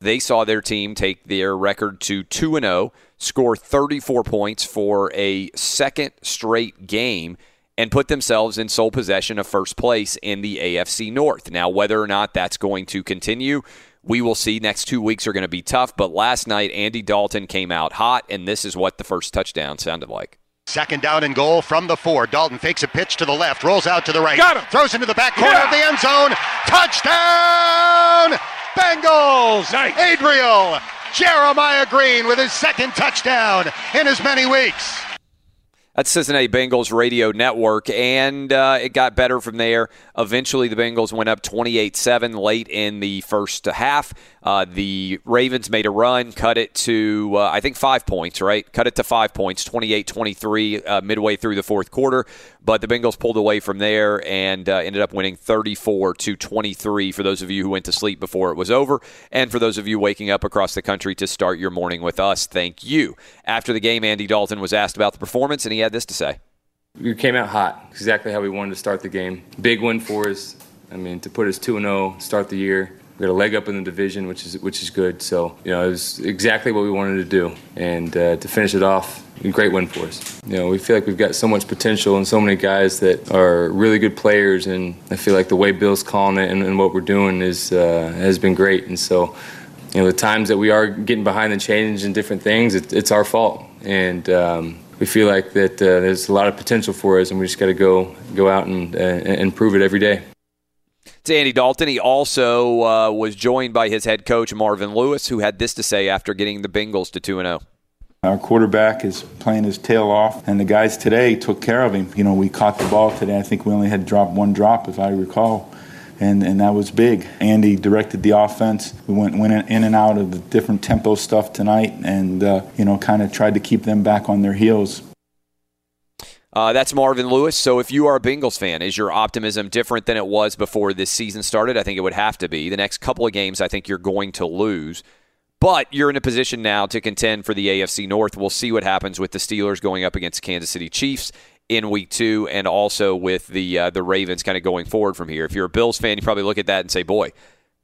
They saw their team take their record to 2 and 0, score 34 points for a second straight game and put themselves in sole possession of first place in the AFC North. Now, whether or not that's going to continue, we will see. Next two weeks are going to be tough, but last night Andy Dalton came out hot and this is what the first touchdown sounded like. Second down and goal from the four. Dalton fakes a pitch to the left, rolls out to the right, Got him. throws into the back corner Yeah. of the end zone. Touchdown! Bengals! Nice. Adriel Jeremiah Green with his second touchdown in as many weeks. That's Cincinnati Bengals radio network, and uh, it got better from there. Eventually, the Bengals went up 28 7 late in the first half. Uh, the Ravens made a run, cut it to, uh, I think, five points, right? Cut it to five points, 28 23, uh, midway through the fourth quarter. But the Bengals pulled away from there and uh, ended up winning 34 to 23 for those of you who went to sleep before it was over. And for those of you waking up across the country to start your morning with us, thank you. After the game, Andy Dalton was asked about the performance, and he had this to say. We came out hot, exactly how we wanted to start the game. Big win for us. I mean, to put us 2 0, start the year. We got a leg up in the division, which is which is good. So, you know, it was exactly what we wanted to do. And uh, to finish it off, a great win for us. You know, we feel like we've got so much potential and so many guys that are really good players. And I feel like the way Bill's calling it and, and what we're doing is uh, has been great. And so, you know, the times that we are getting behind the change and different things, it, it's our fault. And um, we feel like that uh, there's a lot of potential for us, and we just got to go go out and, uh, and prove it every day. To Andy Dalton, he also uh, was joined by his head coach Marvin Lewis, who had this to say after getting the Bengals to two and oh. zero. Our quarterback is playing his tail off, and the guys today took care of him. You know, we caught the ball today. I think we only had dropped one drop, if I recall, and and that was big. Andy directed the offense. We went went in and out of the different tempo stuff tonight, and uh, you know, kind of tried to keep them back on their heels. Uh, that's Marvin Lewis. So if you are a Bengals fan, is your optimism different than it was before this season started? I think it would have to be. The next couple of games, I think you're going to lose. But you're in a position now to contend for the AFC North. We'll see what happens with the Steelers going up against Kansas City Chiefs in Week Two, and also with the uh, the Ravens kind of going forward from here. If you're a Bills fan, you probably look at that and say, "Boy,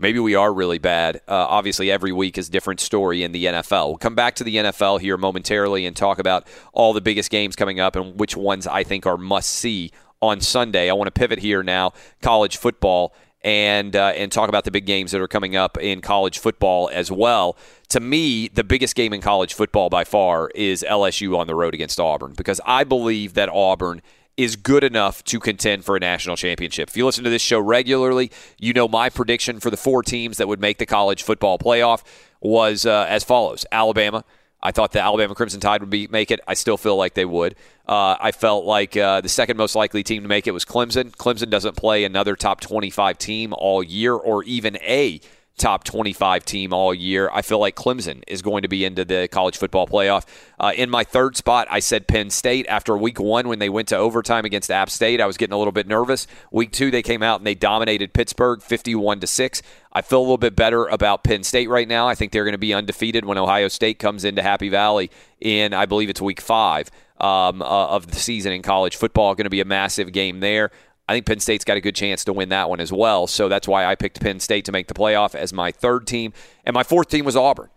maybe we are really bad." Uh, obviously, every week is a different story in the NFL. We'll come back to the NFL here momentarily and talk about all the biggest games coming up and which ones I think are must see on Sunday. I want to pivot here now, college football and uh, and talk about the big games that are coming up in college football as well. To me, the biggest game in college football by far is LSU on the road against Auburn because I believe that Auburn is good enough to contend for a national championship. If you listen to this show regularly, you know my prediction for the four teams that would make the college football playoff was uh, as follows: Alabama. I thought the Alabama Crimson Tide would be make it. I still feel like they would. Uh, I felt like uh, the second most likely team to make it was Clemson. Clemson doesn't play another top 25 team all year, or even a top 25 team all year. I feel like Clemson is going to be into the college football playoff. Uh, in my third spot, I said Penn State. After week one, when they went to overtime against App State, I was getting a little bit nervous. Week two, they came out and they dominated Pittsburgh 51 to 6. I feel a little bit better about Penn State right now. I think they're going to be undefeated when Ohio State comes into Happy Valley in, I believe it's week five. Um, uh, of the season in college football. Going to be a massive game there. I think Penn State's got a good chance to win that one as well. So that's why I picked Penn State to make the playoff as my third team. And my fourth team was Auburn.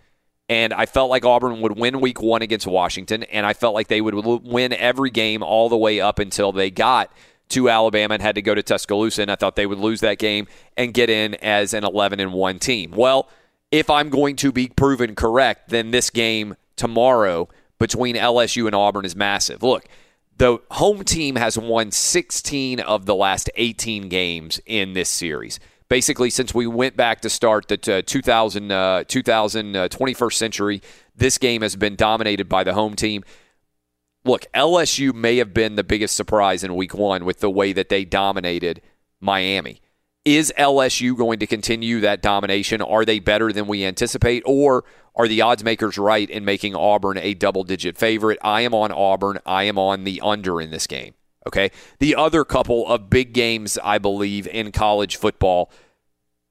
And I felt like Auburn would win week one against Washington. And I felt like they would win every game all the way up until they got to Alabama and had to go to Tuscaloosa. And I thought they would lose that game and get in as an 11 and 1 team. Well, if I'm going to be proven correct, then this game tomorrow between LSU and Auburn is massive. Look, the home team has won 16 of the last 18 games in this series. Basically, since we went back to start the uh, 2000, uh, 2000 uh, 21st century, this game has been dominated by the home team. Look, LSU may have been the biggest surprise in week one with the way that they dominated Miami. Is LSU going to continue that domination? Are they better than we anticipate? Or are the odds makers right in making Auburn a double digit favorite? I am on Auburn. I am on the under in this game. Okay. The other couple of big games, I believe, in college football.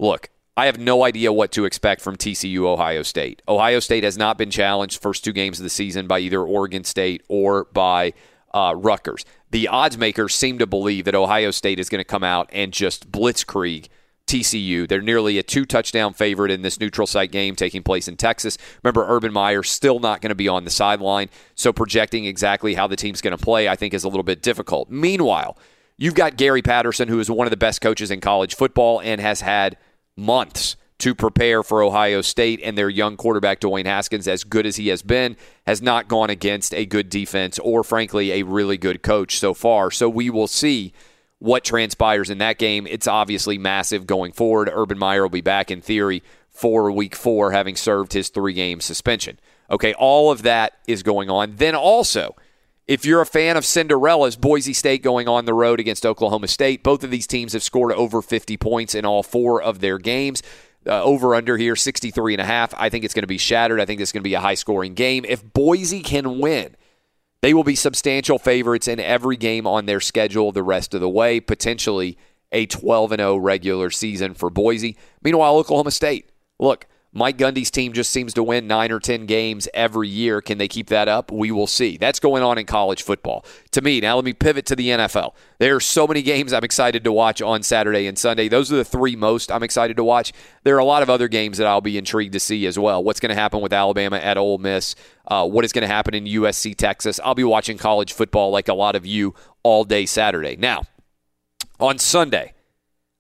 Look, I have no idea what to expect from TCU Ohio State. Ohio State has not been challenged first two games of the season by either Oregon State or by uh, Rutgers. The odds makers seem to believe that Ohio State is going to come out and just blitzkrieg TCU. They're nearly a two touchdown favorite in this neutral site game taking place in Texas. Remember, Urban Meyer still not going to be on the sideline, so projecting exactly how the team's going to play, I think, is a little bit difficult. Meanwhile, you've got Gary Patterson, who is one of the best coaches in college football and has had months to prepare for Ohio State and their young quarterback, Dwayne Haskins, as good as he has been, has not gone against a good defense or, frankly, a really good coach so far. So we will see what transpires in that game. It's obviously massive going forward. Urban Meyer will be back in theory for week four, having served his three game suspension. Okay, all of that is going on. Then also, if you're a fan of Cinderella's, Boise State going on the road against Oklahoma State. Both of these teams have scored over 50 points in all four of their games. Uh, over under here 63 and a half. I think it's going to be shattered. I think it's going to be a high scoring game. If Boise can win, they will be substantial favorites in every game on their schedule the rest of the way, potentially a 12 and 0 regular season for Boise. Meanwhile, Oklahoma State, look, Mike Gundy's team just seems to win nine or 10 games every year. Can they keep that up? We will see. That's going on in college football. To me, now let me pivot to the NFL. There are so many games I'm excited to watch on Saturday and Sunday. Those are the three most I'm excited to watch. There are a lot of other games that I'll be intrigued to see as well. What's going to happen with Alabama at Ole Miss? Uh, what is going to happen in USC Texas? I'll be watching college football like a lot of you all day Saturday. Now, on Sunday,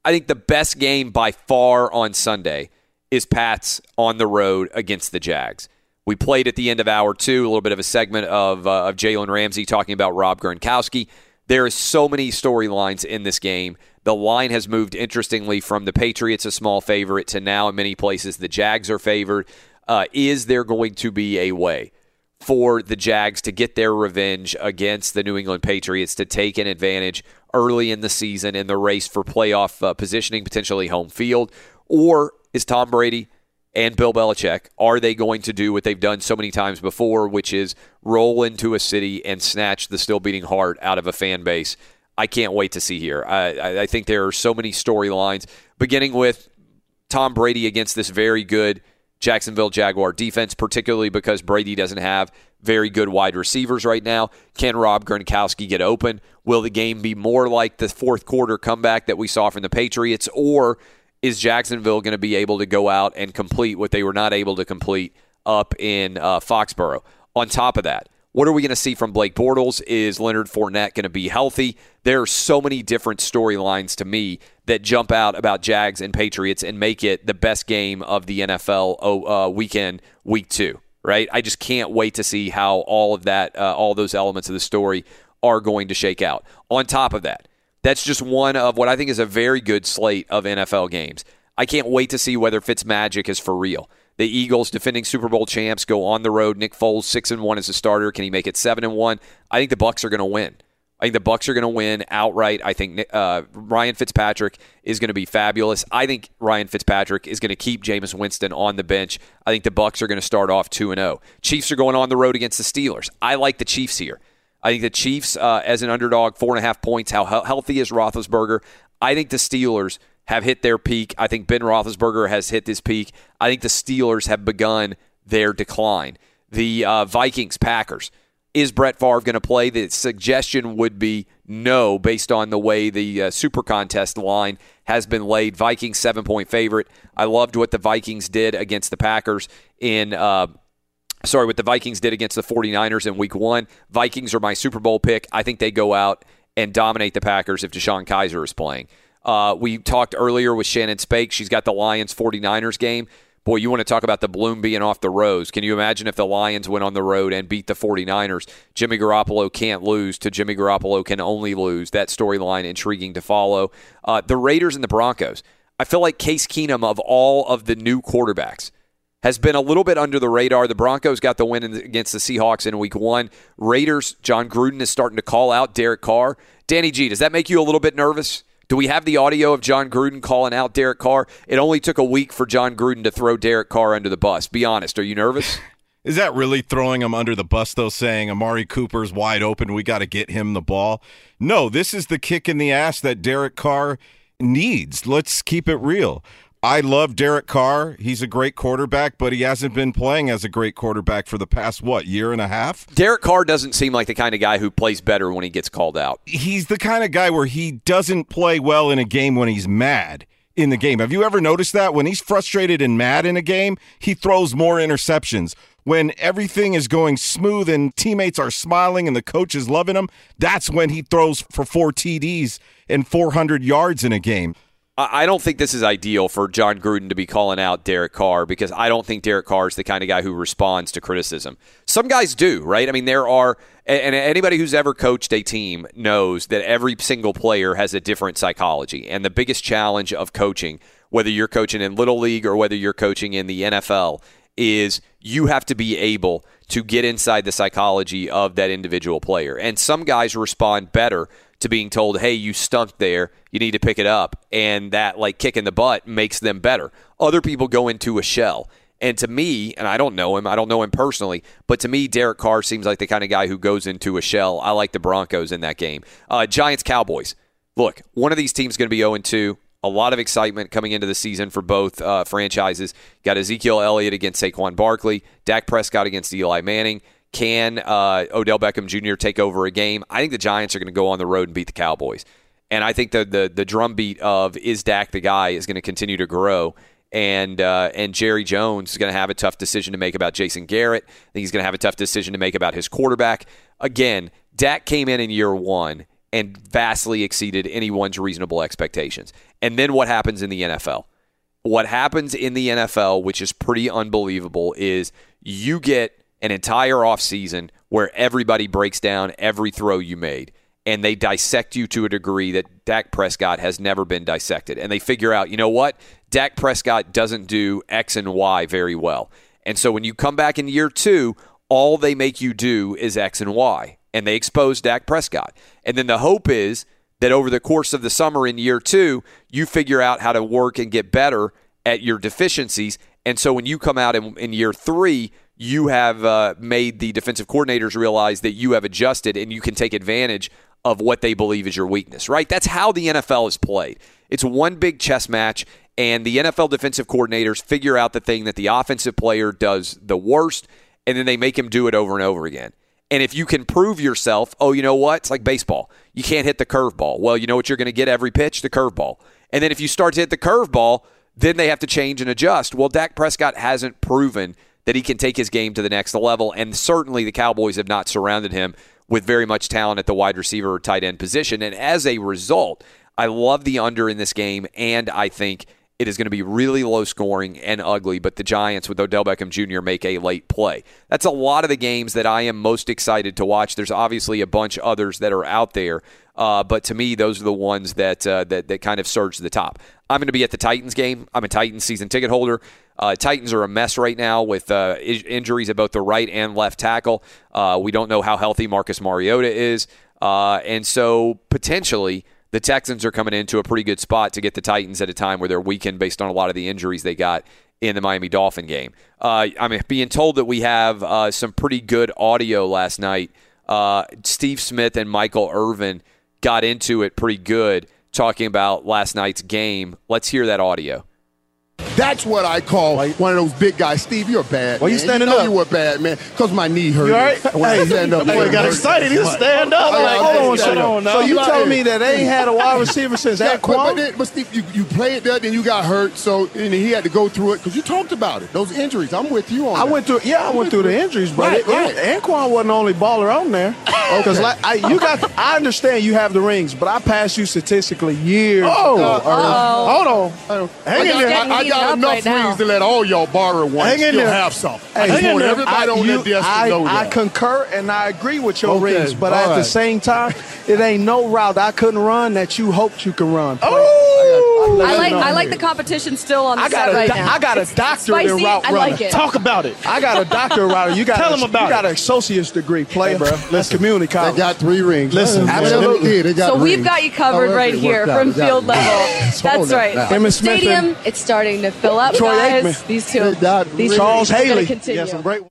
I think the best game by far on Sunday is Pats on the road against the Jags. We played at the end of hour two a little bit of a segment of, uh, of Jalen Ramsey talking about Rob Gronkowski. There is so many storylines in this game. The line has moved interestingly from the Patriots a small favorite to now in many places the Jags are favored. Uh, is there going to be a way for the Jags to get their revenge against the New England Patriots to take an advantage early in the season in the race for playoff uh, positioning, potentially home field? Or is Tom Brady and Bill Belichick, are they going to do what they've done so many times before, which is roll into a city and snatch the still beating heart out of a fan base? I can't wait to see here. I, I think there are so many storylines, beginning with Tom Brady against this very good Jacksonville Jaguar defense, particularly because Brady doesn't have very good wide receivers right now. Can Rob Gronkowski get open? Will the game be more like the fourth quarter comeback that we saw from the Patriots, or is Jacksonville going to be able to go out and complete what they were not able to complete up in uh, Foxborough? On top of that, What are we going to see from Blake Bortles? Is Leonard Fournette going to be healthy? There are so many different storylines to me that jump out about Jags and Patriots and make it the best game of the NFL uh, weekend, week two. Right? I just can't wait to see how all of that, uh, all those elements of the story are going to shake out. On top of that, that's just one of what I think is a very good slate of NFL games. I can't wait to see whether Fitzmagic is for real. The Eagles, defending Super Bowl champs, go on the road. Nick Foles six and one as a starter. Can he make it seven and one? I think the Bucs are going to win. I think the Bucs are going to win outright. I think uh, Ryan Fitzpatrick is going to be fabulous. I think Ryan Fitzpatrick is going to keep Jameis Winston on the bench. I think the Bucs are going to start off two and zero. Chiefs are going on the road against the Steelers. I like the Chiefs here. I think the Chiefs uh, as an underdog, four and a half points. How healthy is Roethlisberger? I think the Steelers have hit their peak. I think Ben Roethlisberger has hit this peak. I think the Steelers have begun their decline. The uh, Vikings, Packers. Is Brett Favre going to play? The suggestion would be no, based on the way the uh, Super Contest line has been laid. Vikings seven point favorite. I loved what the Vikings did against the Packers in. Uh, sorry, what the Vikings did against the 49ers in week one. Vikings are my Super Bowl pick. I think they go out and dominate the Packers if DeShone Kaiser is playing. Uh, we talked earlier with Shannon Spake. She's got the Lions 49ers game. Boy, you want to talk about the bloom being off the rose. Can you imagine if the Lions went on the road and beat the 49ers? Jimmy Garoppolo can't lose to Jimmy Garoppolo can only lose. That storyline intriguing to follow. Uh, the Raiders and the Broncos. I feel like Case Keenum, of all of the new quarterbacks, has been a little bit under the radar. The Broncos got the win against the Seahawks in week one. Raiders, Jon Gruden is starting to call out Derek Carr. Danny G, does that make you a little bit nervous? Do we have the audio of Jon Gruden calling out Derek Carr? It only took a week for Jon Gruden to throw Derek Carr under the bus. Be honest. Are you nervous? Is that really throwing him under the bus, though, saying Amari Cooper's wide open? We got to get him the ball? No, this is the kick in the ass that Derek Carr needs. Let's keep it real. I love Derek Carr. He's a great quarterback, but he hasn't been playing as a great quarterback for the past, what, year and a half? Derek Carr doesn't seem like the kind of guy who plays better when he gets called out. He's the kind of guy where he doesn't play well in a game when he's mad in the game. Have you ever noticed that? When he's frustrated and mad in a game, he throws more interceptions. When everything is going smooth and teammates are smiling and the coach is loving him, that's when he throws for four TDs and 400 yards in a game. I don't think this is ideal for Jon Gruden to be calling out Derek Carr because I don't think Derek Carr is the kind of guy who responds to criticism. Some guys do, right? I mean, there are, and anybody who's ever coached a team knows that every single player has a different psychology. And the biggest challenge of coaching, whether you're coaching in Little League or whether you're coaching in the NFL, is you have to be able to get inside the psychology of that individual player. And some guys respond better to being told, hey, you stunk there, you need to pick it up. And that, like, kick in the butt makes them better. Other people go into a shell. And to me, and I don't know him, I don't know him personally, but to me, Derek Carr seems like the kind of guy who goes into a shell. I like the Broncos in that game. Uh, Giants Cowboys. Look, one of these teams going to be 0 2. A lot of excitement coming into the season for both uh, franchises. Got Ezekiel Elliott against Saquon Barkley, Dak Prescott against Eli Manning. Can uh, Odell Beckham Jr. take over a game? I think the Giants are going to go on the road and beat the Cowboys. And I think the the, the drumbeat of is Dak the guy is going to continue to grow. And uh, and Jerry Jones is going to have a tough decision to make about Jason Garrett. I think he's going to have a tough decision to make about his quarterback. Again, Dak came in in year one and vastly exceeded anyone's reasonable expectations. And then what happens in the NFL? What happens in the NFL, which is pretty unbelievable, is you get an entire offseason where everybody breaks down every throw you made and they dissect you to a degree that Dak Prescott has never been dissected. And they figure out, you know what? Dak Prescott doesn't do X and Y very well. And so when you come back in year two, all they make you do is X and Y. And they expose Dak Prescott. And then the hope is that over the course of the summer in year two, you figure out how to work and get better at your deficiencies. And so when you come out in, in year three, you have uh, made the defensive coordinators realize that you have adjusted and you can take advantage of what they believe is your weakness, right? That's how the NFL is played. It's one big chess match, and the NFL defensive coordinators figure out the thing that the offensive player does the worst, and then they make him do it over and over again. And if you can prove yourself, oh, you know what? It's like baseball. You can't hit the curveball. Well, you know what you're going to get every pitch? The curveball. And then if you start to hit the curveball, then they have to change and adjust. Well, Dak Prescott hasn't proven that he can take his game to the next level. And certainly the Cowboys have not surrounded him with very much talent at the wide receiver or tight end position. And as a result, I love the under in this game, and I think it is going to be really low scoring and ugly, but the Giants with Odell Beckham Jr. make a late play. That's a lot of the games that I am most excited to watch. There's obviously a bunch others that are out there, uh, but to me, those are the ones that, uh, that that kind of surge to the top. I'm going to be at the Titans game. I'm a Titans season ticket holder. Uh, Titans are a mess right now with uh, injuries at both the right and left tackle. Uh, we don't know how healthy Marcus Mariota is, uh, and so potentially the Texans are coming into a pretty good spot to get the Titans at a time where they're weakened based on a lot of the injuries they got in the Miami Dolphin game. Uh, I'm being told that we have uh, some pretty good audio last night. Uh, Steve Smith and Michael Irvin got into it pretty good talking about last night's game. Let's hear that audio. That's what I call one of those big guys. Steve, you're bad. Why you man. standing know up? You were bad, man, because my knee hurt. You all right? When I stand up, boy got excited. He stand up. Oh, Like, hold on, up. on now. So You telling me that they ain't had a wide receiver since Yeah? But, but, but Steve, you, you played that, then you got hurt, so and he had to go through it because you talked about it. Those injuries. I'm with you on. That. I that. went through. Yeah, I went through the injuries, but Right, it, right. it, Anquan wasn't the only baller on there. Because like I, you got, I understand you have the rings, but I passed you statistically years. Oh, ago. hold on. I Hang in got, there. I, I got enough rings to let all y'all borrow one. Hang and in still there. have some. I Hey, just hang in want there. everybody I, on you- that desk I, to know I that. concur and I agree with your Okay, rings, but all at the same time, it ain't no route I couldn't run that you hoped you could run. Oh, I I like. I like the competition still on the I got set a right do- now. I got a It's doctorate in spicy. route I running. like it. Talk about it. I got a doctorate router. You got Tell a, him about you got it. an associate's degree, player. Bro. That's community college. They got three rings. Listen, absolutely. They got So we've rings. got you covered However right it here worked out, from it got field it. level. That's that- right. that- The Emmitt Smith stadium, it's starting to fill up, Troy guys. Aikman. These two, They got these rings. Charles two are gonna Haley. continue. Yeah, some great.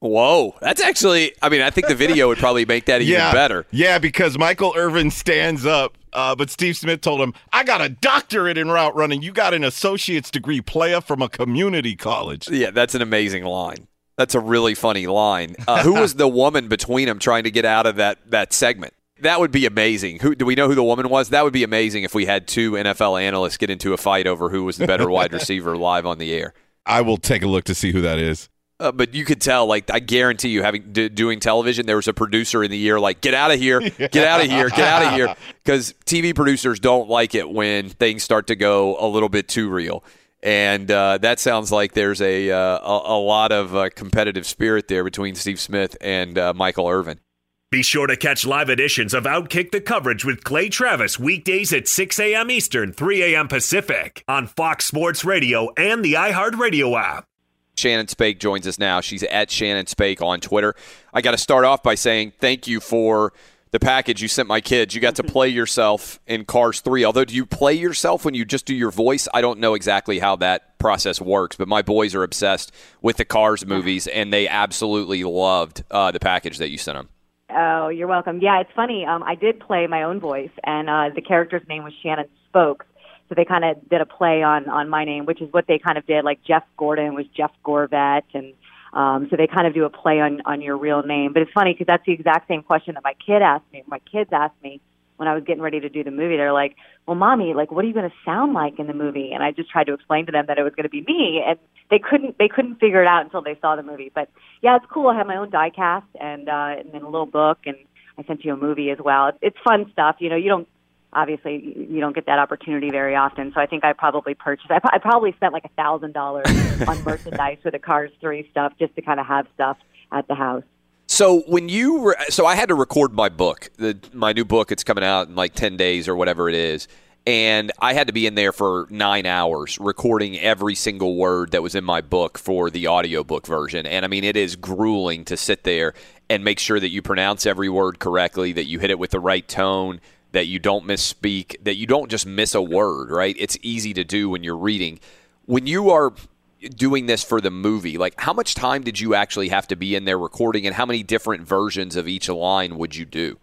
Whoa, that's actually. I mean, I think the video would probably make that even yeah, better. Yeah, because Michael Irvin stands up, uh, but Steve Smith told him, "I got a doctorate in route running. You got an associate's degree, player from a community college." Yeah, that's an amazing line. That's a really funny line. Uh, who was the woman between them trying to get out of that that segment? That would be amazing. Who do we know who the woman was? That would be amazing if we had two NFL analysts get into a fight over who was the better wide receiver live on the air. I will take a look to see who that is. Uh, but you could tell, like, I guarantee you, having d- doing television, there was a producer in the year like, get out of here, get out of here, get out of here, because TV producers don't like it when things start to go a little bit too real. And uh, that sounds like there's a uh, a, a lot of uh, competitive spirit there between Steve Smith and uh, Michael Irvin. Be sure to catch live editions of Outkick the Coverage with Clay Travis weekdays at 6 a.m. Eastern, 3 a.m. Pacific on Fox Sports Radio and the iHeartRadio app. Shannon Spake joins us now. She's at Shannon Spake on Twitter. I got to start off by saying thank you for the package you sent my kids. You got to play yourself in Cars 3. Although, do you play yourself when you just do your voice? I don't know exactly how that process works, but my boys are obsessed with the Cars movies, and they absolutely loved uh, the package that you sent them. Oh, you're welcome. Yeah, it's funny. Um, I did play my own voice, and uh, the character's name was Shannon Spokes. So they kind of did a play on on my name, which is what they kind of did. Like Jeff Gordon was Jeff Gorvette, and um, so they kind of do a play on on your real name. But it's funny because that's the exact same question that my kid asked me. My kids asked me when I was getting ready to do the movie. They're like, "Well, mommy, like, what are you going to sound like in the movie?" And I just tried to explain to them that it was going to be me, and they couldn't they couldn't figure it out until they saw the movie. But yeah, it's cool. I have my own die cast and uh, and then a little book, and I sent you a movie as well. It's fun stuff. You know, you don't obviously you don't get that opportunity very often. So I think I probably purchased. I, I probably spent like a thousand dollars on merchandise for the Cars Three stuff just to kind of have stuff at the house. So when you were, so I had to record my book, the my new book. It's coming out in like ten days or whatever it is, and I had to be in there for nine hours recording every single word that was in my book for the audiobook version. And I mean, it is grueling to sit there and make sure that you pronounce every word correctly, that you hit it with the right tone, that you don't misspeak, that you don't just miss a word. Right? It's easy to do when you're reading. When you are doing this for the movie, like how much time did you actually have to be in there recording, and how many different versions of each line would you do?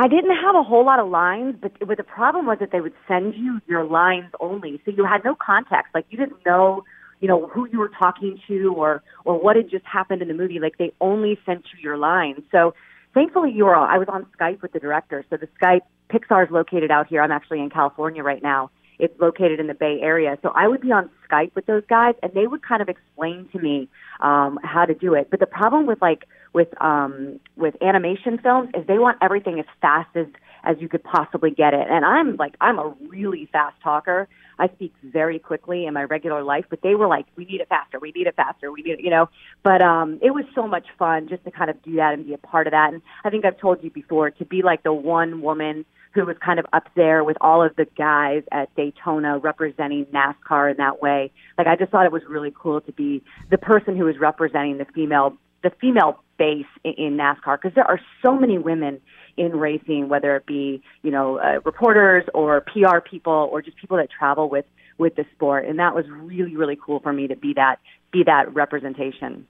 I didn't have a whole lot of lines, but but the problem was that they would send you your lines only, so you had no context. Like you didn't know, you know, who you were talking to or or what had just happened in the movie. Like they only sent you your lines. So thankfully, you were. I was on Skype with the director. So the Skype Pixar's located out here. I'm actually in California right now, It's located in the Bay Area. So I would be on Skype with those guys, and they would kind of explain to me um, how to do it. But the problem with like with um, with animation films is they want everything as fast as as you could possibly get it. And I'm like I'm a really fast talker. I speak very quickly in my regular life, but they were like, "We need it faster. We need it faster. We need it," you know. But um, it was so much fun just to kind of do that and be a part of that. And I think I've told you before to be like the one woman who was kind of up there with all of the guys at Daytona representing NASCAR in that way. Like I just thought it was really cool to be the person who was representing the female the female base in, in NASCAR because there are so many women in racing, whether it be you know uh, reporters or PR people or just people that travel with with the sport, and that was really really cool for me to be that be that representation.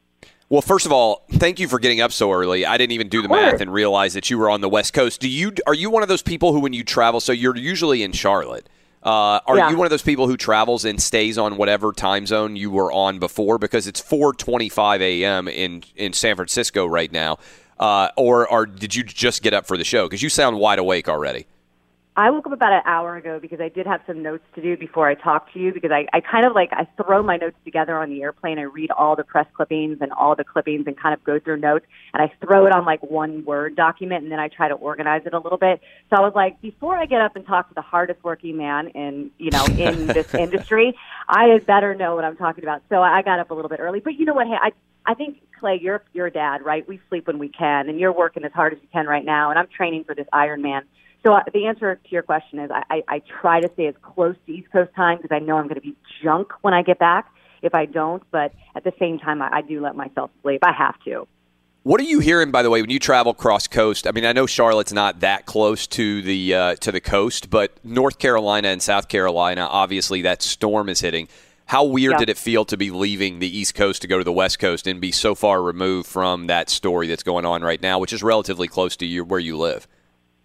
Well, first of all, thank you for getting up so early. I didn't even do the math and realize that you were on the West Coast. Do you are you one of those people who, when you travel, so you're usually in Charlotte? Uh, are Yeah. you one of those people who travels and stays on whatever time zone you were on before? Because it's 4:25 a.m. in in San Francisco right now. Uh, or, or did you just get up for the show? Because you sound wide awake already. I woke up about an hour ago because I did have some notes to do before I talked to you because I, I kind of like I throw my notes together on the airplane. I read all the press clippings and all the clippings and kind of go through notes and I throw it on like one word document and then I try to organize it a little bit. So I was like, before I get up and talk to the hardest working man in you know in this industry, I had better know what I'm talking about. So I got up a little bit early. But you know what? Hey, I I think Clay, you're you're a dad, right? We sleep when we can, and you're working as hard as you can right now. And I'm training for this Ironman. So uh, the answer to your question is I, I, I try to stay as close to East Coast time because I know I'm going to be junk when I get back if I don't. But at the same time, I, I do let myself sleep. I have to. What are you hearing, by the way, when you travel cross coast? I mean, I know Charlotte's not that close to the uh, to the coast, but North Carolina and South Carolina, obviously, that storm is hitting. How weird Yeah. did it feel to be leaving the East Coast to go to the West Coast and be so far removed from that story that's going on right now, which is relatively close to you where you live?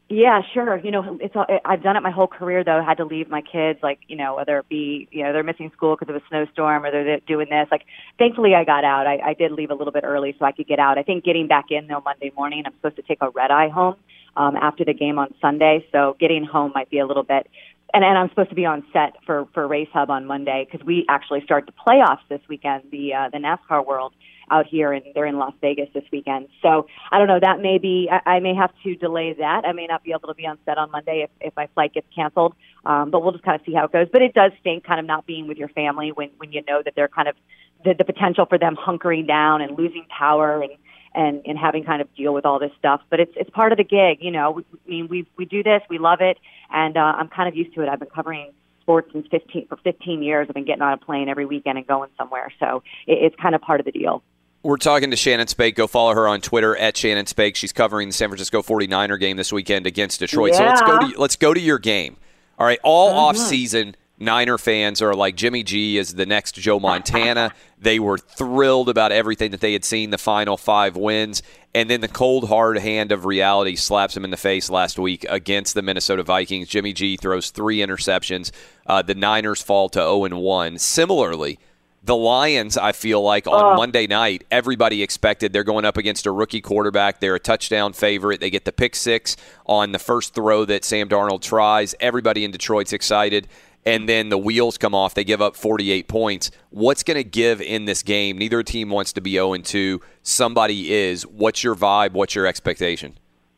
Yeah, sure. You know, it's all, I've done it my whole career though. I had to leave my kids, like you know, whether it be you know they're missing school because of a snowstorm or they're doing this. Like, thankfully I got out. I, I did leave a little bit early so I could get out. I think getting back in though Monday morning, I'm supposed to take a red eye home um, after the game on Sunday. So getting home might be a little bit. And, and I'm supposed to be on set for for Race Hub on Monday because we actually start the playoffs this weekend, the uh, the NASCAR World out here, and they're in Las Vegas this weekend. So I don't know. That may be. I, I may have to delay that. I may not be able to be on set on Monday if if my flight gets canceled. Um, but we'll just kind of see how it goes. But it does stink, kind of not being with your family when when you know that they're kind of the, the potential for them hunkering down and losing power and and and having kind of deal with all this stuff. But it's it's part of the gig, you know. We, I mean, we we do this, we love it, and uh, I'm kind of used to it. I've been covering sports since 15 for 15 years. I've been getting on a plane every weekend and going somewhere, so it, it's kind of part of the deal. We're talking to Shannon Spake. Go follow her on Twitter at Shannon Spake. She's covering the San Francisco 49er game this weekend against Detroit. So let's go to let's go to your game. All right, all Mhm. off season Niner fans are like Jimmy G is the next Joe Montana. they were thrilled about everything that they had seen the final 5 wins and then the cold hard hand of reality slaps them in the face last week against the Minnesota Vikings. Jimmy G throws 3 interceptions. Uh, the Niners fall to 0 and 1. Similarly, the Lions, I feel like on Oh. Monday night, everybody expected they're going up against a rookie quarterback. They're a touchdown favorite. They get the pick six on the first throw that Sam Darnold tries. Everybody in Detroit's excited. And then the wheels come off. They give up 48 points. What's going to give in this game? Neither team wants to be 0 2. Somebody is. What's your vibe? What's your expectation?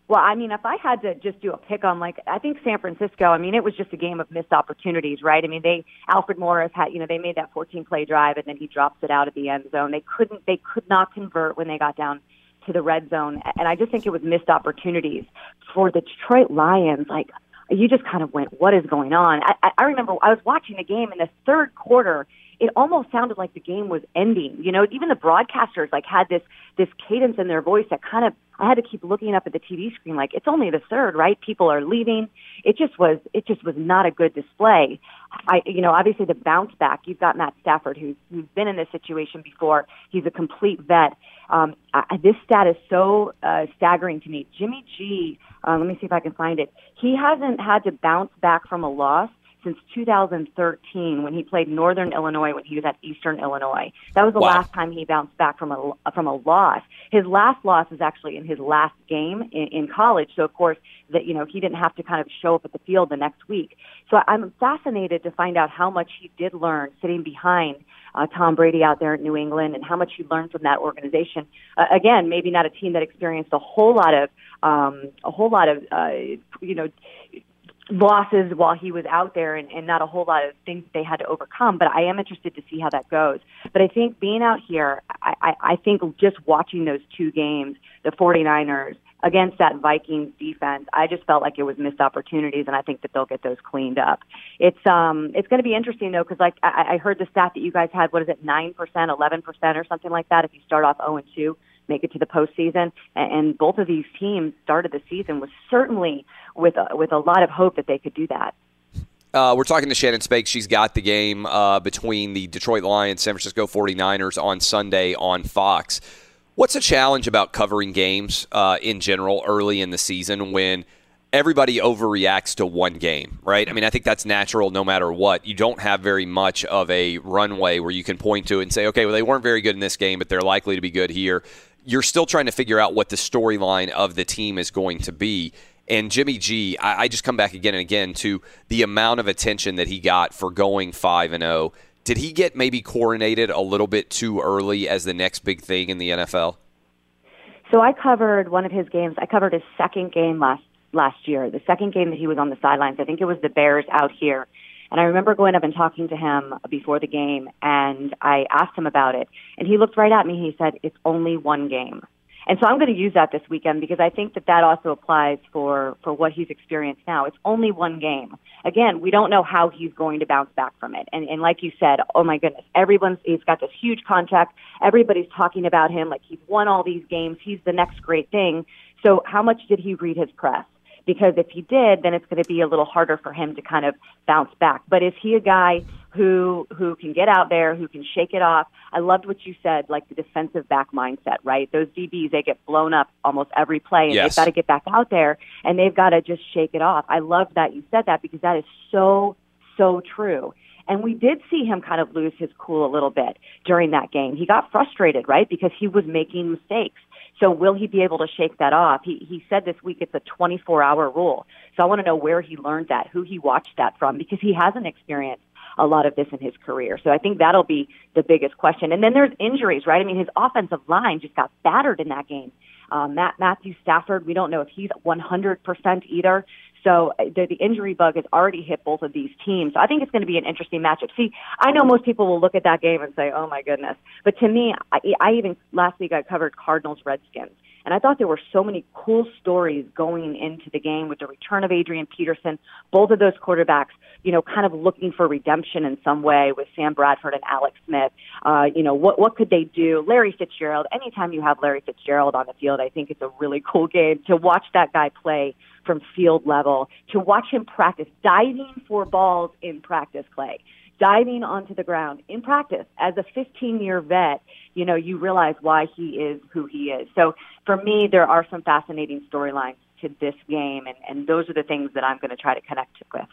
Well, I mean, if I had to just do a pick on like, I think San Francisco. I mean, it was just a game of missed opportunities, right? I mean, they Alfred Morris had, you know, they made that 14 play drive and then he drops it out at the end zone. They couldn't, they could not convert when they got down to the red zone, and I just think it was missed opportunities for the Detroit Lions. Like, you just kind of went, what is going on? I- I remember I was watching the game in the third quarter. It almost sounded like the game was ending. You know, even the broadcasters like had this this cadence in their voice that kind of I had to keep looking up at the TV screen like it's only the third, right? People are leaving. It just was it just was not a good display. I you know, obviously the bounce back. You've got Matt Stafford who's who's been in this situation before. He's a complete vet. Um, I, this stat is so uh, staggering to me. Jimmy G, uh, let me see if I can find it. He hasn't had to bounce back from a loss since 2013 when he played Northern Illinois when he was at Eastern Illinois. That was the Wow. last time he bounced back from a from a loss. His last loss was actually in his last game in, in college. So of course that you know he didn't have to kind of show up at the field the next week. So I'm fascinated to find out how much he did learn sitting behind uh, Tom Brady out there in New England and how much he learned from that organization. Uh, again, maybe not a team that experienced a whole lot of um, a whole lot of uh, you know losses while he was out there and, and not a whole lot of things they had to overcome. But I am interested to see how that goes. But I think being out here, I, I, I think just watching those two games, the 49ers against that Vikings defense, I just felt like it was missed opportunities, and I think that they'll get those cleaned up. It's um it's going to be interesting though, because like I, I heard the stat that you guys had, what is it, nine percent, eleven percent, or something like that, if you start off zero and two make it to the postseason. And, both of these teams started the season with certainly with a, with a lot of hope that they could do that. Uh, we're talking to Shannon Spake. She's got the game uh, between the Detroit Lions, San Francisco 49ers on Sunday on Fox. What's a challenge about covering games uh, in general early in the season when everybody overreacts to one game, right? I mean, I think that's natural no matter what. You don't have very much of a runway where you can point to and say, okay, well, they weren't very good in this game, but they're likely to be good here. You're still trying to figure out what the storyline of the team is going to be. And Jimmy G, I, I just come back again and again to the amount of attention that he got for going 5 and 0. Did he get maybe coronated a little bit too early as the next big thing in the NFL? So I covered one of his games. I covered his second game last last year. The second game that he was on the sidelines. I think it was the Bears out here. And I remember going up and talking to him before the game, and I asked him about it, and he looked right at me. He said, "It's only one game." And so I'm going to use that this weekend because I think that that also applies for for what he's experienced now. It's only one game. Again, we don't know how he's going to bounce back from it. And and like you said, oh my goodness, everyone's he's got this huge contract. Everybody's talking about him like he's won all these games. He's the next great thing. So how much did he read his press? Because if he did, then it's going to be a little harder for him to kind of bounce back. But is he a guy who who can get out there, who can shake it off? I loved what you said, like the defensive back mindset, right? Those DBs they get blown up almost every play, and Yes. they've got to get back out there and they've got to just shake it off. I love that you said that because that is so so true. And we did see him kind of lose his cool a little bit during that game. He got frustrated, right? Because he was making mistakes. So will he be able to shake that off? He he said this week it's a 24 hour rule. So I want to know where he learned that, who he watched that from, because he hasn't experienced a lot of this in his career. So I think that'll be the biggest question. And then there's injuries, right? I mean, his offensive line just got battered in that game. Um, Matt Matthew Stafford, we don't know if he's 100% either. So uh, the, the injury bug has already hit both of these teams. I think it's going to be an interesting matchup. See, I know most people will look at that game and say, "Oh my goodness," but to me, I, I even last week I covered Cardinals Redskins, and I thought there were so many cool stories going into the game with the return of Adrian Peterson. Both of those quarterbacks, you know, kind of looking for redemption in some way with Sam Bradford and Alex Smith. Uh, you know, what what could they do? Larry Fitzgerald. Anytime you have Larry Fitzgerald on the field, I think it's a really cool game to watch that guy play from field level, to watch him practice diving for balls in practice, Clay. Diving onto the ground in practice as a 15 year vet, you know, you realize why he is who he is. So for me, there are some fascinating storylines to this game, and, and those are the things that I'm going to try to connect with.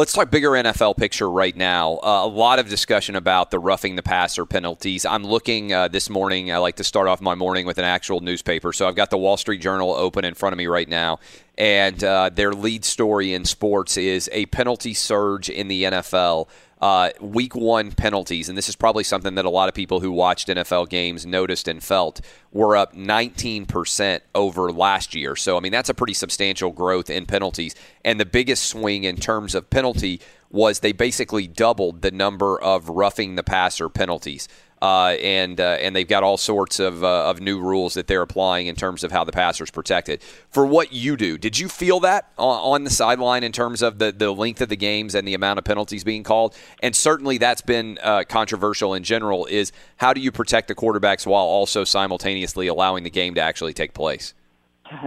Let's talk bigger NFL picture right now. Uh, a lot of discussion about the roughing the passer penalties. I'm looking uh, this morning. I like to start off my morning with an actual newspaper. So I've got the Wall Street Journal open in front of me right now. And uh, their lead story in sports is a penalty surge in the NFL. Uh, week one penalties, and this is probably something that a lot of people who watched NFL games noticed and felt, were up 19% over last year. So, I mean, that's a pretty substantial growth in penalties. And the biggest swing in terms of penalty was they basically doubled the number of roughing the passer penalties. Uh, and uh, and they've got all sorts of, uh, of new rules that they're applying in terms of how the passer's protected. For what you do, did you feel that on, on the sideline in terms of the, the length of the games and the amount of penalties being called? And certainly that's been uh, controversial in general. Is how do you protect the quarterbacks while also simultaneously allowing the game to actually take place?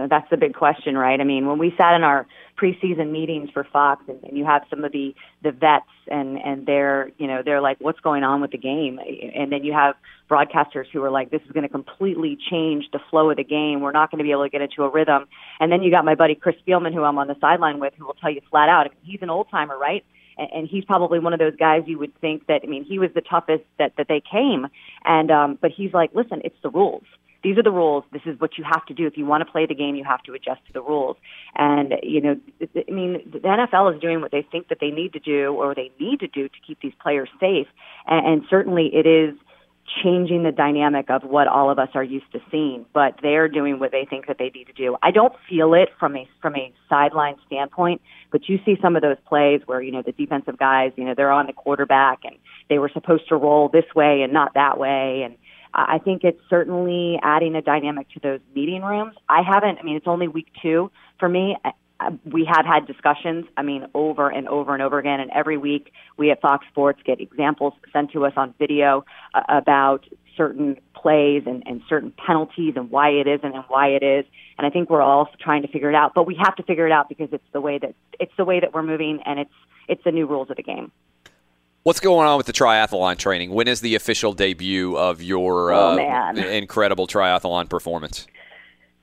That's the big question, right? I mean, when we sat in our preseason meetings for Fox, and, and you have some of the the vets, and and they're you know they're like, what's going on with the game? And then you have broadcasters who are like, this is going to completely change the flow of the game. We're not going to be able to get into a rhythm. And then you got my buddy Chris Spielman, who I'm on the sideline with, who will tell you flat out, he's an old timer, right? and, he's probably one of those guys you would think that I mean he was the toughest that that they came, and um, but he's like, listen, it's the rules. These are the rules. This is what you have to do. If you want to play the game, you have to adjust to the rules. And you know, I mean, the NFL is doing what they think that they need to do, or they need to do to keep these players safe. And, and certainly, it is changing the dynamic of what all of us are used to seeing, but they're doing what they think that they need to do. I don't feel it from a from a sideline standpoint, but you see some of those plays where you know the defensive guys, you know, they're on the quarterback and they were supposed to roll this way and not that way and I think it's certainly adding a dynamic to those meeting rooms. I haven't, I mean, it's only week two for me. We have had discussions, I mean, over and over and over again. And every week we at Fox Sports get examples sent to us on video uh, about certain plays and, and certain penalties and why it isn't and why it is. And I think we're all trying to figure it out, but we have to figure it out because it's the way that it's the way that we're moving and it's it's the new rules of the game. What's going on with the triathlon training? When is the official debut of your oh, uh, incredible triathlon performance?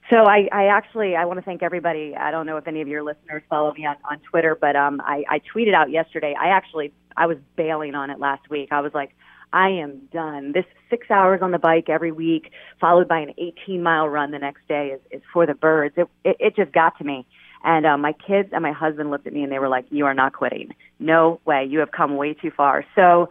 So I, I actually I want to thank everybody. I don't know if any of your listeners follow me on, on Twitter, but um, I, I tweeted out yesterday. I actually I was bailing on it last week. I was like, I am done. This six hours on the bike every week, followed by an 18 mile run the next day, is, is for the birds. It, it, it just got to me. And uh, my kids and my husband looked at me and they were like, "You are not quitting. No way. You have come way too far." So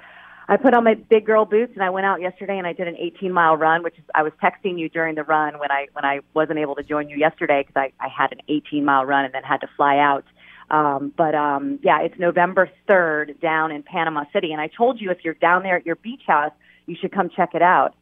I put on my big girl boots and I went out yesterday and I did an 18 mile run, which is I was texting you during the run when I when I wasn't able to join you yesterday because I I had an 18 mile run and then had to fly out. Um, but um, yeah, it's November 3rd down in Panama City, and I told you if you're down there at your beach house, you should come check it out.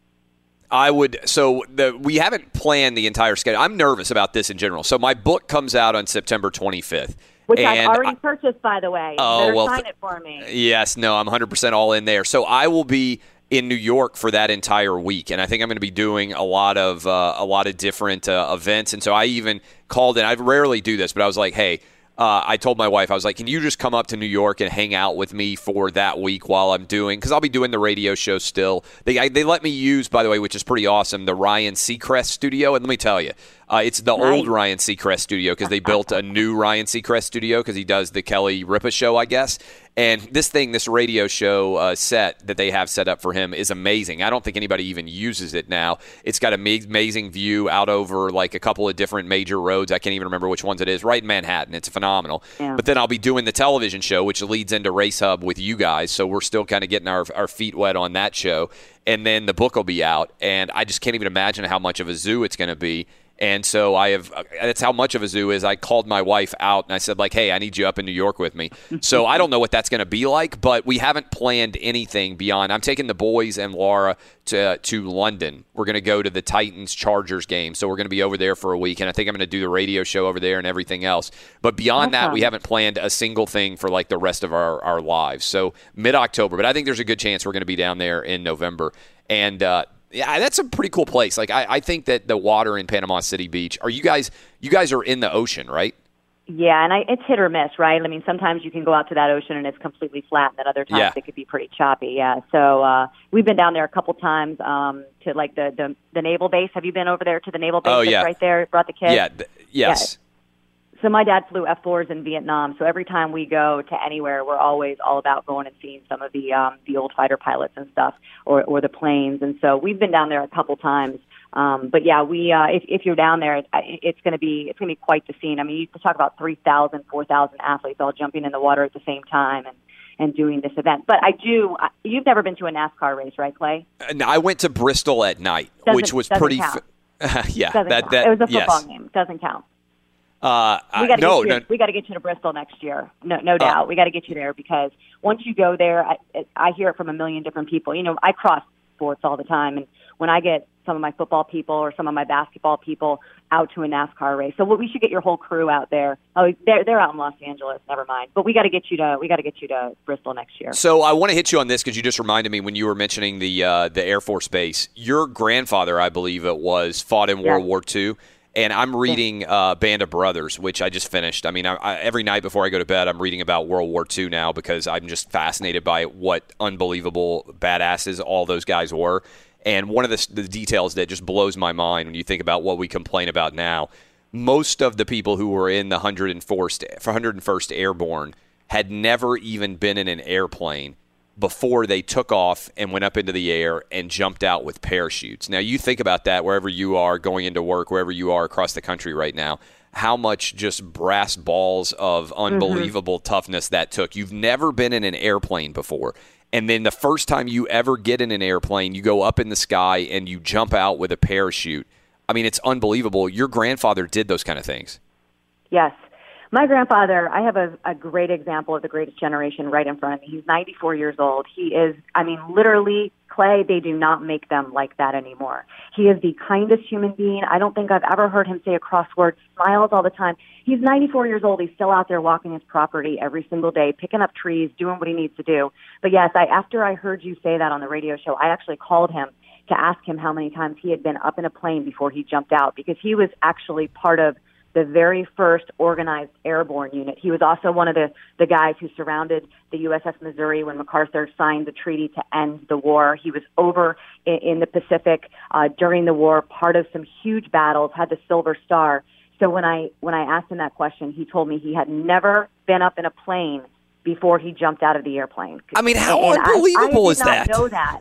I would. So the we haven't planned the entire schedule. I'm nervous about this in general. So my book comes out on September 25th. Which I've already I, purchased, by the way. Oh Better well, sign it for me. Yes, no, I'm 100 percent all in there. So I will be in New York for that entire week, and I think I'm going to be doing a lot of uh, a lot of different uh, events. And so I even called in. I rarely do this, but I was like, hey uh, I told my wife, I was like, can you just come up to New York and hang out with me for that week while I'm doing, because I'll be doing the radio show still. They, I, they let me use, by the way, which is pretty awesome, the Ryan Seacrest studio. And let me tell you, uh, it's the nice. old Ryan Seacrest studio because they built a new Ryan Seacrest studio because he does the Kelly Ripa show, I guess. And this thing, this radio show uh, set that they have set up for him is amazing. I don't think anybody even uses it now. It's got an amazing view out over like a couple of different major roads. I can't even remember which ones it is. Right in Manhattan. It's phenomenal. Yeah. But then I'll be doing the television show, which leads into Race Hub with you guys. So we're still kind of getting our, our feet wet on that show. And then the book will be out. And I just can't even imagine how much of a zoo it's going to be and so I have, that's how much of a zoo is. I called my wife out and I said, like, hey, I need you up in New York with me. so I don't know what that's going to be like, but we haven't planned anything beyond. I'm taking the boys and Laura to, to London. We're going to go to the Titans Chargers game. So we're going to be over there for a week. And I think I'm going to do the radio show over there and everything else. But beyond that, we haven't planned a single thing for like the rest of our, our lives. So mid October. But I think there's a good chance we're going to be down there in November. And, uh, yeah, that's a pretty cool place. Like I, I think that the water in Panama City Beach. Are you guys? You guys are in the ocean, right? Yeah, and I, it's hit or miss, right? I mean, sometimes you can go out to that ocean and it's completely flat, and then other times yeah. it could be pretty choppy. Yeah, so uh, we've been down there a couple times um, to like the, the the naval base. Have you been over there to the naval base? Oh yeah, right there. Brought the kids. Yeah. Th- yes. Yeah so my dad flew F4s in Vietnam. So every time we go to anywhere, we're always all about going and seeing some of the um, the old fighter pilots and stuff, or or the planes. And so we've been down there a couple times. Um, but yeah, we uh, if if you're down there, it, it's going to be it's going to be quite the scene. I mean, you talk about 3,000, 4,000 athletes all jumping in the water at the same time and and doing this event. But I do. You've never been to a NASCAR race, right, Clay? No, I went to Bristol at night, doesn't, which was pretty. F- yeah, doesn't that, count. that it was a football yes. game. Doesn't count. Uh, we got to no, get you. no. We got to get you to Bristol next year. No, no doubt. we got to get you there because once you go there, I, I hear it from a million different people. You know, I cross sports all the time, and when I get some of my football people or some of my basketball people out to a NASCAR race, so we should get your whole crew out there. Oh, they're they're out in Los Angeles. Never mind. But we got to get you to we got to get you to Bristol next year. So I want to hit you on this because you just reminded me when you were mentioning the uh, the Air Force Base. Your grandfather, I believe it was, fought in Yeah. World War II. And I'm reading uh, Band of Brothers, which I just finished. I mean, I, I, every night before I go to bed, I'm reading about World War II now because I'm just fascinated by what unbelievable badasses all those guys were. And one of the, the details that just blows my mind when you think about what we complain about now, most of the people who were in the 101st, 101st Airborne had never even been in an airplane before they took off and went up into the air and jumped out with parachutes. Now, you think about that wherever you are going into work, wherever you are across the country right now, how much just brass balls of mm-hmm. unbelievable toughness that took. You've never been in an airplane before. And then the first time you ever get in an airplane, you go up in the sky and you jump out with a parachute. I mean, it's unbelievable. Your grandfather did those kind of things. Yes. My grandfather, I have a, a great example of the greatest generation right in front of me. He's 94 years old. He is, I mean, literally, Clay, they do not make them like that anymore. He is the kindest human being. I don't think I've ever heard him say a crossword, smiles all the time. He's 94 years old. He's still out there walking his property every single day, picking up trees, doing what he needs to do. But yes, I, after I heard you say that on the radio show, I actually called him to ask him how many times he had been up in a plane before he jumped out because he was actually part of the very first organized airborne unit. He was also one of the, the guys who surrounded the USS Missouri when MacArthur signed the treaty to end the war. He was over in, in the Pacific uh, during the war, part of some huge battles, had the Silver Star. So when I when I asked him that question, he told me he had never been up in a plane before he jumped out of the airplane. I mean, how And I- unbelievable I, is did that? not know that.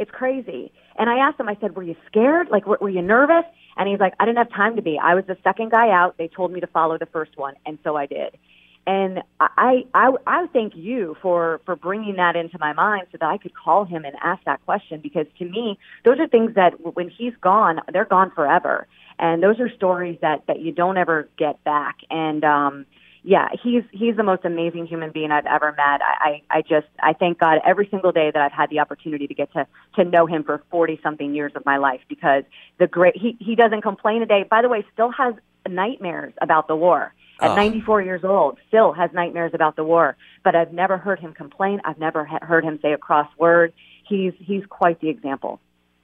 It's crazy. And I asked him, I said, were you scared? Like, were, were you nervous? And he's like, I didn't have time to be. I was the second guy out. They told me to follow the first one, and so I did. And I, I, I thank you for for bringing that into my mind so that I could call him and ask that question because to me, those are things that when he's gone, they're gone forever, and those are stories that that you don't ever get back. And um, yeah, he's he's the most amazing human being I've ever met. I, I I just I thank God every single day that I've had the opportunity to get to to know him for forty something years of my life because the great he he doesn't complain a day. By the way, still has nightmares about the war. At Oh. 94 years old, still has nightmares about the war. But I've never heard him complain. I've never he- heard him say a cross word. He's he's quite the example.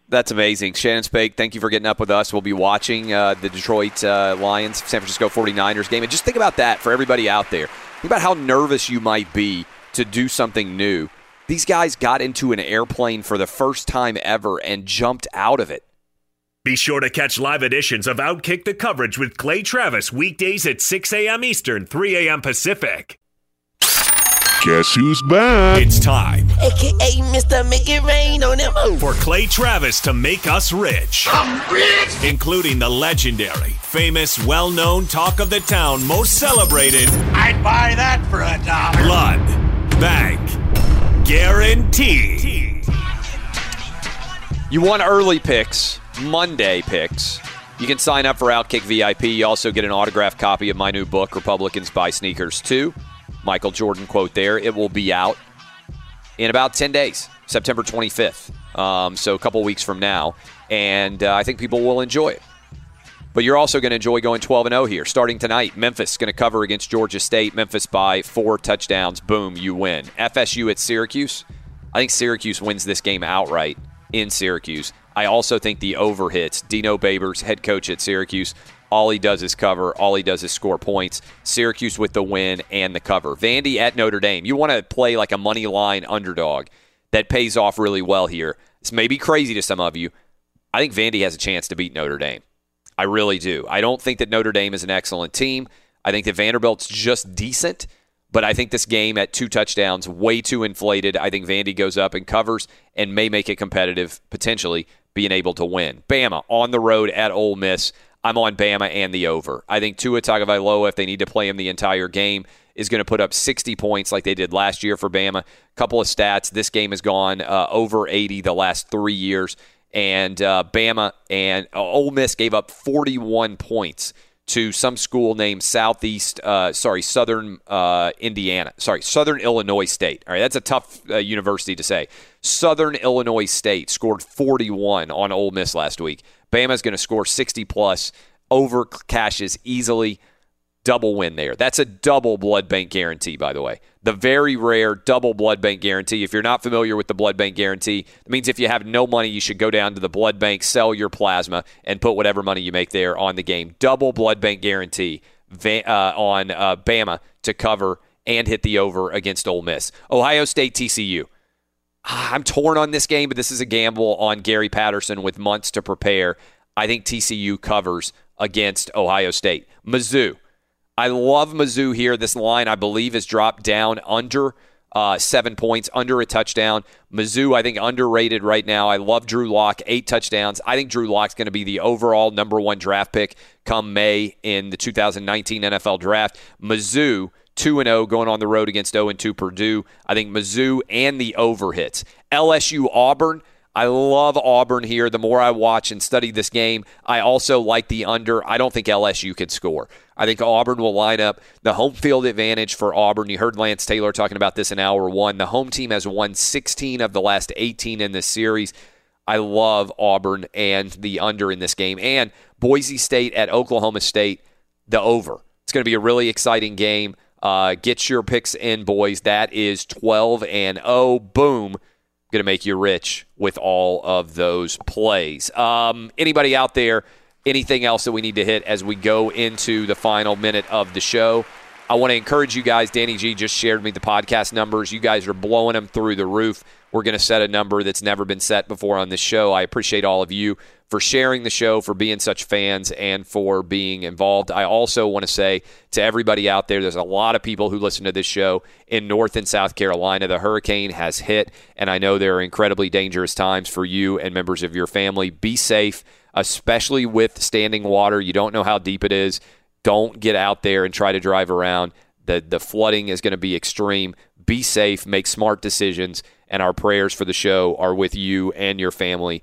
That's amazing. Shannon Spake, thank you for getting up with us. We'll be watching uh, the Detroit uh, Lions, San Francisco 49ers game. And just think about that for everybody out there. Think about how nervous you might be to do something new. These guys got into an airplane for the first time ever and jumped out of it. Be sure to catch live editions of Outkick the Coverage with Clay Travis weekdays at 6 a.m. Eastern, 3 a.m. Pacific. Guess who's back? It's time AKA Mr. Make It Rain on them. for Clay Travis to make us rich. I'm rich. Including the legendary, famous, well known talk of the town, most celebrated I'd buy that for a dollar. Blood Bank Guarantee. You want early picks, Monday picks. You can sign up for Outkick VIP. You also get an autographed copy of my new book, Republicans Buy Sneakers Too. Michael Jordan quote there. It will be out in about 10 days, September 25th. Um, so a couple weeks from now. And uh, I think people will enjoy it. But you're also going to enjoy going 12 and 0 here. Starting tonight, Memphis going to cover against Georgia State. Memphis by four touchdowns. Boom, you win. FSU at Syracuse. I think Syracuse wins this game outright in Syracuse. I also think the over hits. Dino Babers, head coach at Syracuse. All he does is cover. All he does is score points. Syracuse with the win and the cover. Vandy at Notre Dame. You want to play like a money line underdog that pays off really well here. This may be crazy to some of you. I think Vandy has a chance to beat Notre Dame. I really do. I don't think that Notre Dame is an excellent team. I think that Vanderbilt's just decent, but I think this game at two touchdowns, way too inflated. I think Vandy goes up and covers and may make it competitive, potentially being able to win. Bama on the road at Ole Miss. I'm on Bama and the over. I think Tua Tagovailoa, if they need to play him the entire game, is going to put up 60 points like they did last year for Bama. Couple of stats: this game has gone uh, over 80 the last three years, and uh, Bama and uh, Ole Miss gave up 41 points to some school named Southeast, uh, sorry, Southern uh, Indiana, sorry, Southern Illinois State. All right, that's a tough uh, university to say. Southern Illinois State scored 41 on Ole Miss last week. Bama's going to score 60 plus, over cashes easily. Double win there. That's a double blood bank guarantee, by the way. The very rare double blood bank guarantee. If you're not familiar with the blood bank guarantee, it means if you have no money, you should go down to the blood bank, sell your plasma, and put whatever money you make there on the game. Double blood bank guarantee uh, on uh, Bama to cover and hit the over against Ole Miss. Ohio State TCU. Ah, I'm torn on this game, but this is a gamble on Gary Patterson with months to prepare. I think TCU covers against Ohio State. Mizzou. I love Mizzou here. This line, I believe, has dropped down under uh, seven points, under a touchdown. Mizzou, I think, underrated right now. I love Drew Lock, eight touchdowns. I think Drew Lock's going to be the overall number one draft pick come May in the 2019 NFL draft. Mizzou, 2 and 0 going on the road against 0 and 2 Purdue. I think Mizzou and the over hits. LSU Auburn. I love Auburn here. The more I watch and study this game, I also like the under. I don't think LSU could score. I think Auburn will line up the home field advantage for Auburn. You heard Lance Taylor talking about this in hour one. The home team has won 16 of the last 18 in this series. I love Auburn and the under in this game. And Boise State at Oklahoma State, the over. It's going to be a really exciting game. Uh, get your picks in, boys. That is 12 and 0. Boom going to make you rich with all of those plays. Um, anybody out there, anything else that we need to hit as we go into the final minute of the show? I want to encourage you guys. Danny G just shared me the podcast numbers. You guys are blowing them through the roof. We're going to set a number that's never been set before on this show. I appreciate all of you for sharing the show, for being such fans, and for being involved. I also want to say to everybody out there, there's a lot of people who listen to this show in North and South Carolina. The hurricane has hit, and I know there are incredibly dangerous times for you and members of your family. Be safe, especially with standing water. You don't know how deep it is. Don't get out there and try to drive around. The, the flooding is going to be extreme. Be safe, make smart decisions, and our prayers for the show are with you and your family.